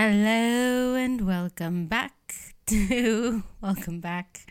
Hello and welcome back to welcome back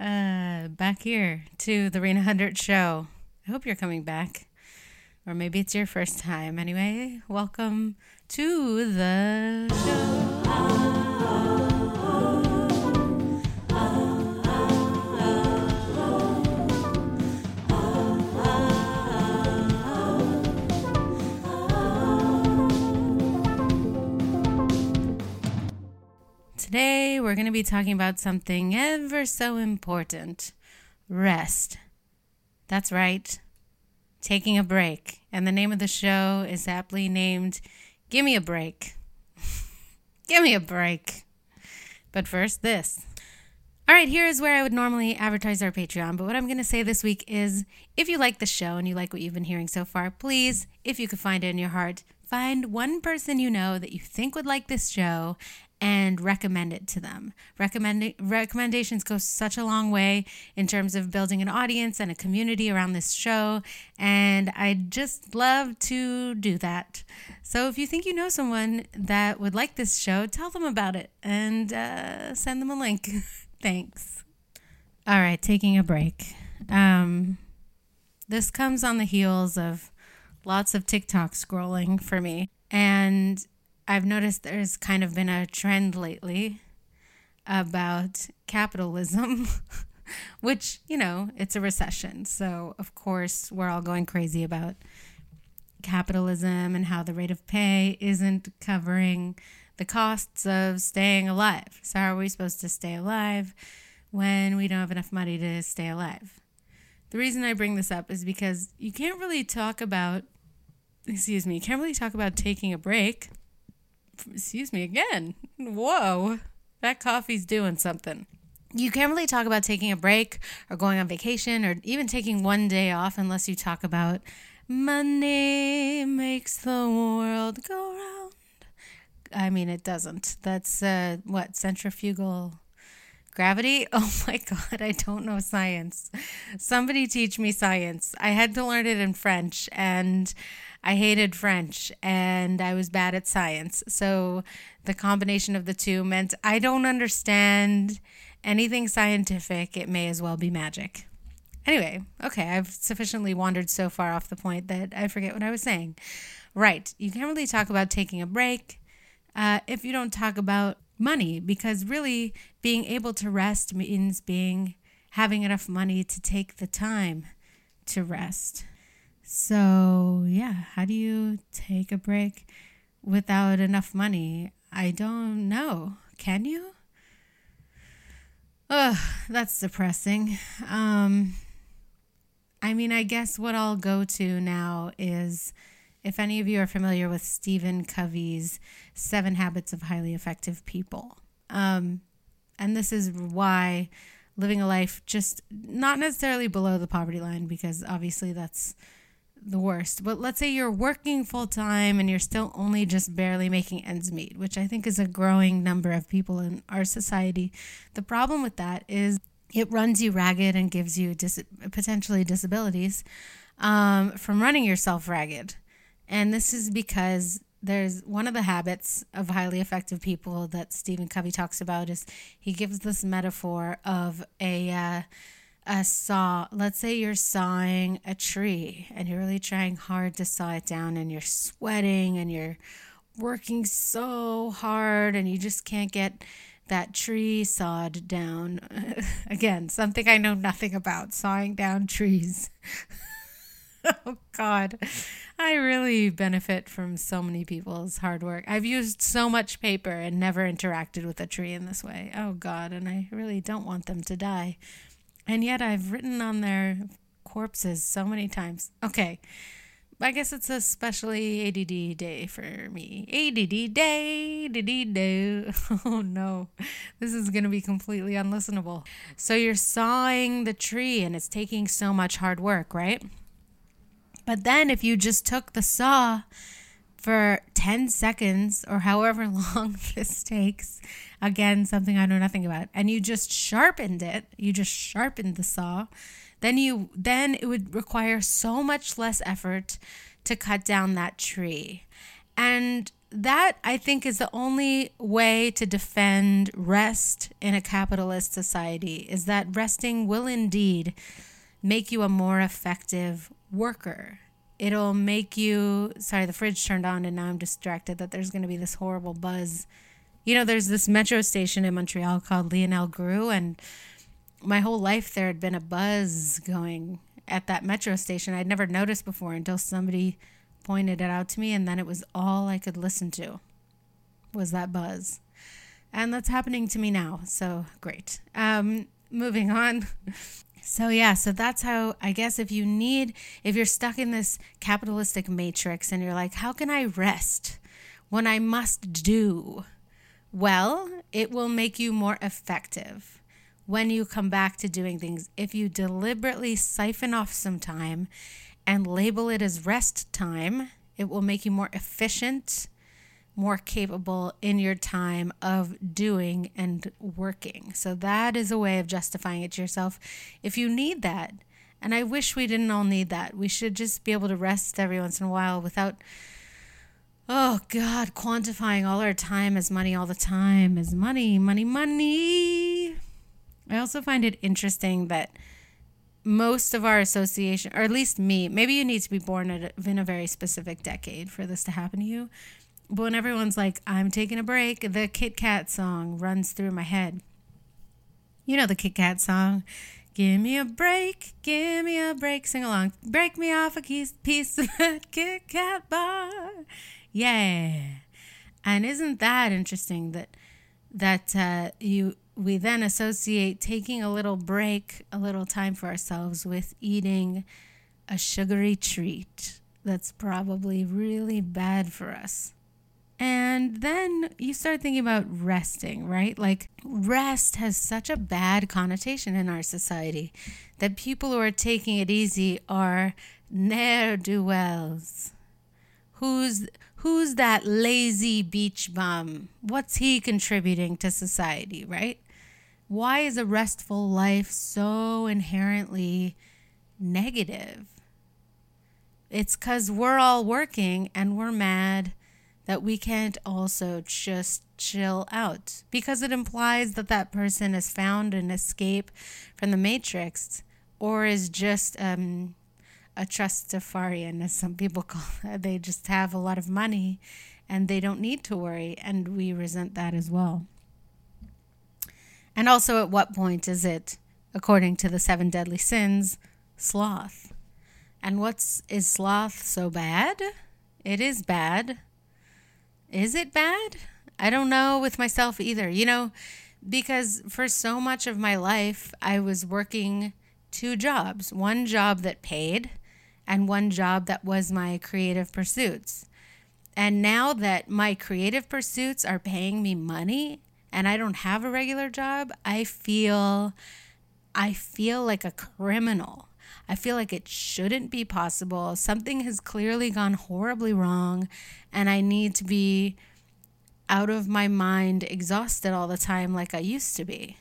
uh back here to the Rena Hundred show. I hope you're coming back. Or maybe it's your first time. Anyway, welcome to the show. Today, we're going to be talking about something ever so important rest. That's right, taking a break. And the name of the show is aptly named Gimme a Break. Gimme a break. But first, this. All right, here is where I would normally advertise our Patreon. But what I'm going to say this week is if you like the show and you like what you've been hearing so far, please, if you could find it in your heart, find one person you know that you think would like this show and recommend it to them. Recommend, recommendations go such a long way in terms of building an audience and a community around this show. And I just love to do that. So if you think you know someone that would like this show, tell them about it and uh, send them a link. Thanks. All right, taking a break. Um, this comes on the heels of lots of TikTok scrolling for me. And I've noticed there's kind of been a trend lately about capitalism, which, you know, it's a recession. So, of course, we're all going crazy about capitalism and how the rate of pay isn't covering the costs of staying alive. So, how are we supposed to stay alive when we don't have enough money to stay alive? The reason I bring this up is because you can't really talk about, excuse me, you can't really talk about taking a break excuse me again. Whoa, that coffee's doing something. You can't really talk about taking a break or going on vacation or even taking one day off unless you talk about money makes the world go round. I mean, it doesn't. That's uh, what centrifugal gravity. Oh my God, I don't know science. Somebody teach me science. I had to learn it in French and I hated French and I was bad at science. So the combination of the two meant I don't understand anything scientific. It may as well be magic. Anyway, okay, I've sufficiently wandered so far off the point that I forget what I was saying. Right, you can't really talk about taking a break uh, if you don't talk about money, because really being able to rest means being having enough money to take the time to rest. So, yeah, how do you take a break without enough money? I don't know. Can you? Ugh, that's depressing. Um, I mean, I guess what I'll go to now is if any of you are familiar with Stephen Covey's Seven Habits of Highly Effective People. Um, and this is why living a life just not necessarily below the poverty line, because obviously that's the worst. But let's say you're working full time and you're still only just barely making ends meet, which I think is a growing number of people in our society. The problem with that is it runs you ragged and gives you dis- potentially disabilities um, from running yourself ragged. And this is because there's one of the habits of highly effective people that Stephen Covey talks about is he gives this metaphor of a. Uh, a saw, let's say you're sawing a tree and you're really trying hard to saw it down and you're sweating and you're working so hard and you just can't get that tree sawed down. Again, something I know nothing about sawing down trees. oh, God. I really benefit from so many people's hard work. I've used so much paper and never interacted with a tree in this way. Oh, God. And I really don't want them to die. And yet I've written on their corpses so many times. Okay. I guess it's a specially ADD day for me. ADD day, ADD day. Oh no, this is going to be completely unlistenable. So you're sawing the tree and it's taking so much hard work, right? But then if you just took the saw for 10 seconds or however long this takes, again, something I know nothing about, and you just sharpened it, you just sharpened the saw, then you then it would require so much less effort to cut down that tree. And that I think is the only way to defend rest in a capitalist society is that resting will indeed make you a more effective worker. It'll make you sorry, the fridge turned on and now I'm distracted that there's going to be this horrible buzz. You know, there's this metro station in Montreal called Lionel Groulx and my whole life there had been a buzz going at that metro station I'd never noticed before until somebody pointed it out to me and then it was all I could listen to was that buzz. And that's happening to me now. So great. Um, moving on. So yeah, so that's how I guess if you need if you're stuck in this capitalistic matrix and you're like, how can I rest when I must do? Well, it will make you more effective when you come back to doing things. If you deliberately siphon off some time and label it as rest time, it will make you more efficient, more capable in your time of doing and working. So that is a way of justifying it to yourself if you need that. And I wish we didn't all need that. We should just be able to rest every once in a while without oh god quantifying all our time as money all the time as money money money I also find it interesting that most of our association, or at least me, maybe you need to be born in a very specific decade for this to happen to you. But when everyone's like, I'm taking a break, the Kit Kat song runs through my head. You know the Kit Kat song. Give me a break, give me a break, sing along. Break me off a piece of that Kit Kat bar. Yeah. And isn't that interesting that that uh, you we then associate taking a little break, a little time for ourselves with eating a sugary treat that's probably really bad for us. And then you start thinking about resting, right? Like, rest has such a bad connotation in our society that people who are taking it easy are ne'er do wells. Who's who's that lazy beach bum? What's he contributing to society, right? Why is a restful life so inherently negative? It's because we're all working and we're mad that we can't also just chill out because it implies that that person has found an escape from the matrix or is just um, a trustafarian, as some people call it. They just have a lot of money and they don't need to worry, and we resent that as well. And also, at what point is it, according to the seven deadly sins, sloth? And what's is sloth so bad? It is bad. Is it bad? I don't know with myself either. You know, because for so much of my life, I was working two jobs one job that paid, and one job that was my creative pursuits. And now that my creative pursuits are paying me money and I don't have a regular job, I feel I feel like a criminal. I feel like it shouldn't be possible. Something has clearly gone horribly wrong and I need to be out of my mind exhausted all the time like I used to be.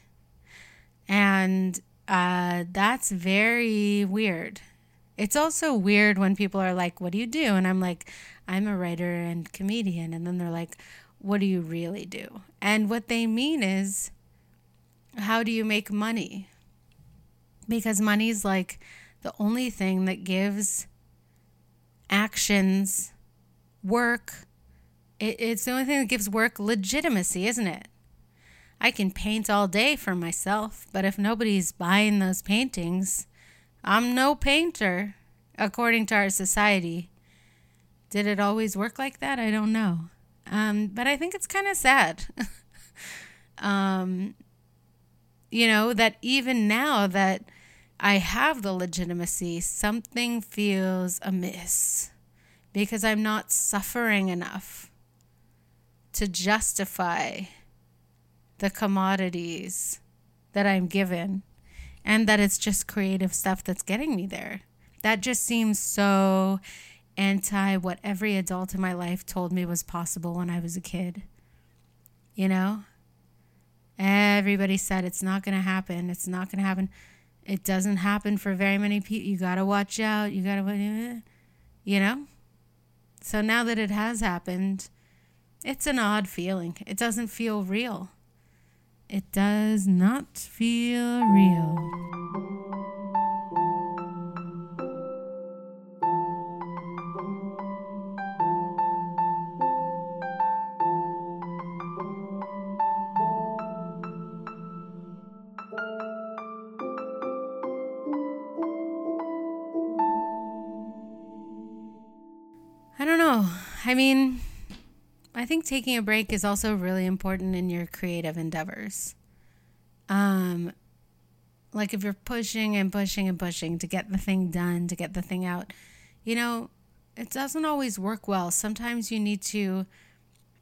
And uh, that's very weird. It's also weird when people are like, What do you do? And I'm like, I'm a writer and comedian. And then they're like, what do you really do? And what they mean is, how do you make money? Because money's like the only thing that gives actions, work, it, it's the only thing that gives work legitimacy, isn't it? I can paint all day for myself, but if nobody's buying those paintings, I'm no painter, according to our society. Did it always work like that? I don't know. Um, but I think it's kind of sad. um, you know, that even now that I have the legitimacy, something feels amiss because I'm not suffering enough to justify the commodities that I'm given and that it's just creative stuff that's getting me there. That just seems so anti what every adult in my life told me was possible when I was a kid. You know? Everybody said it's not going to happen. It's not going to happen. It doesn't happen for very many people. You got to watch out. You got to, eh, you know? So now that it has happened, it's an odd feeling. It doesn't feel real. It does not feel real. I mean, I think taking a break is also really important in your creative endeavors. Um, like if you're pushing and pushing and pushing to get the thing done, to get the thing out, you know, it doesn't always work well. Sometimes you need to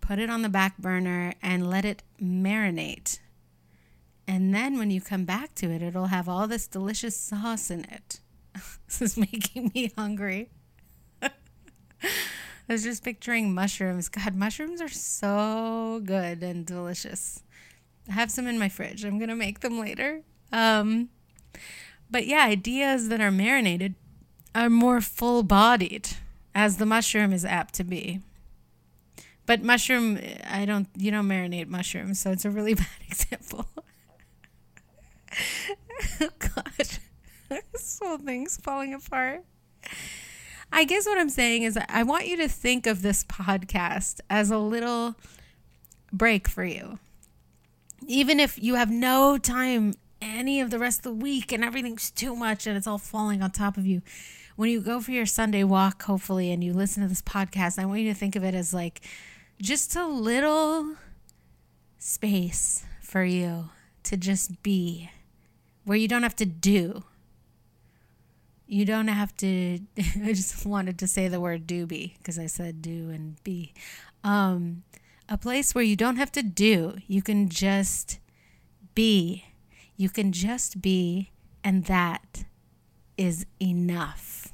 put it on the back burner and let it marinate. And then when you come back to it, it'll have all this delicious sauce in it. this is making me hungry. I was just picturing mushrooms. God, mushrooms are so good and delicious. I have some in my fridge. I'm going to make them later. Um, but yeah, ideas that are marinated are more full bodied, as the mushroom is apt to be. But mushroom, I don't, you don't marinate mushrooms, so it's a really bad example. oh, God, this whole thing's falling apart. I guess what I'm saying is I want you to think of this podcast as a little break for you. Even if you have no time any of the rest of the week and everything's too much and it's all falling on top of you. When you go for your Sunday walk, hopefully, and you listen to this podcast, I want you to think of it as like just a little space for you to just be where you don't have to do you don't have to i just wanted to say the word doobie because i said do and be. Um, a place where you don't have to do you can just be. You can just be and that is enough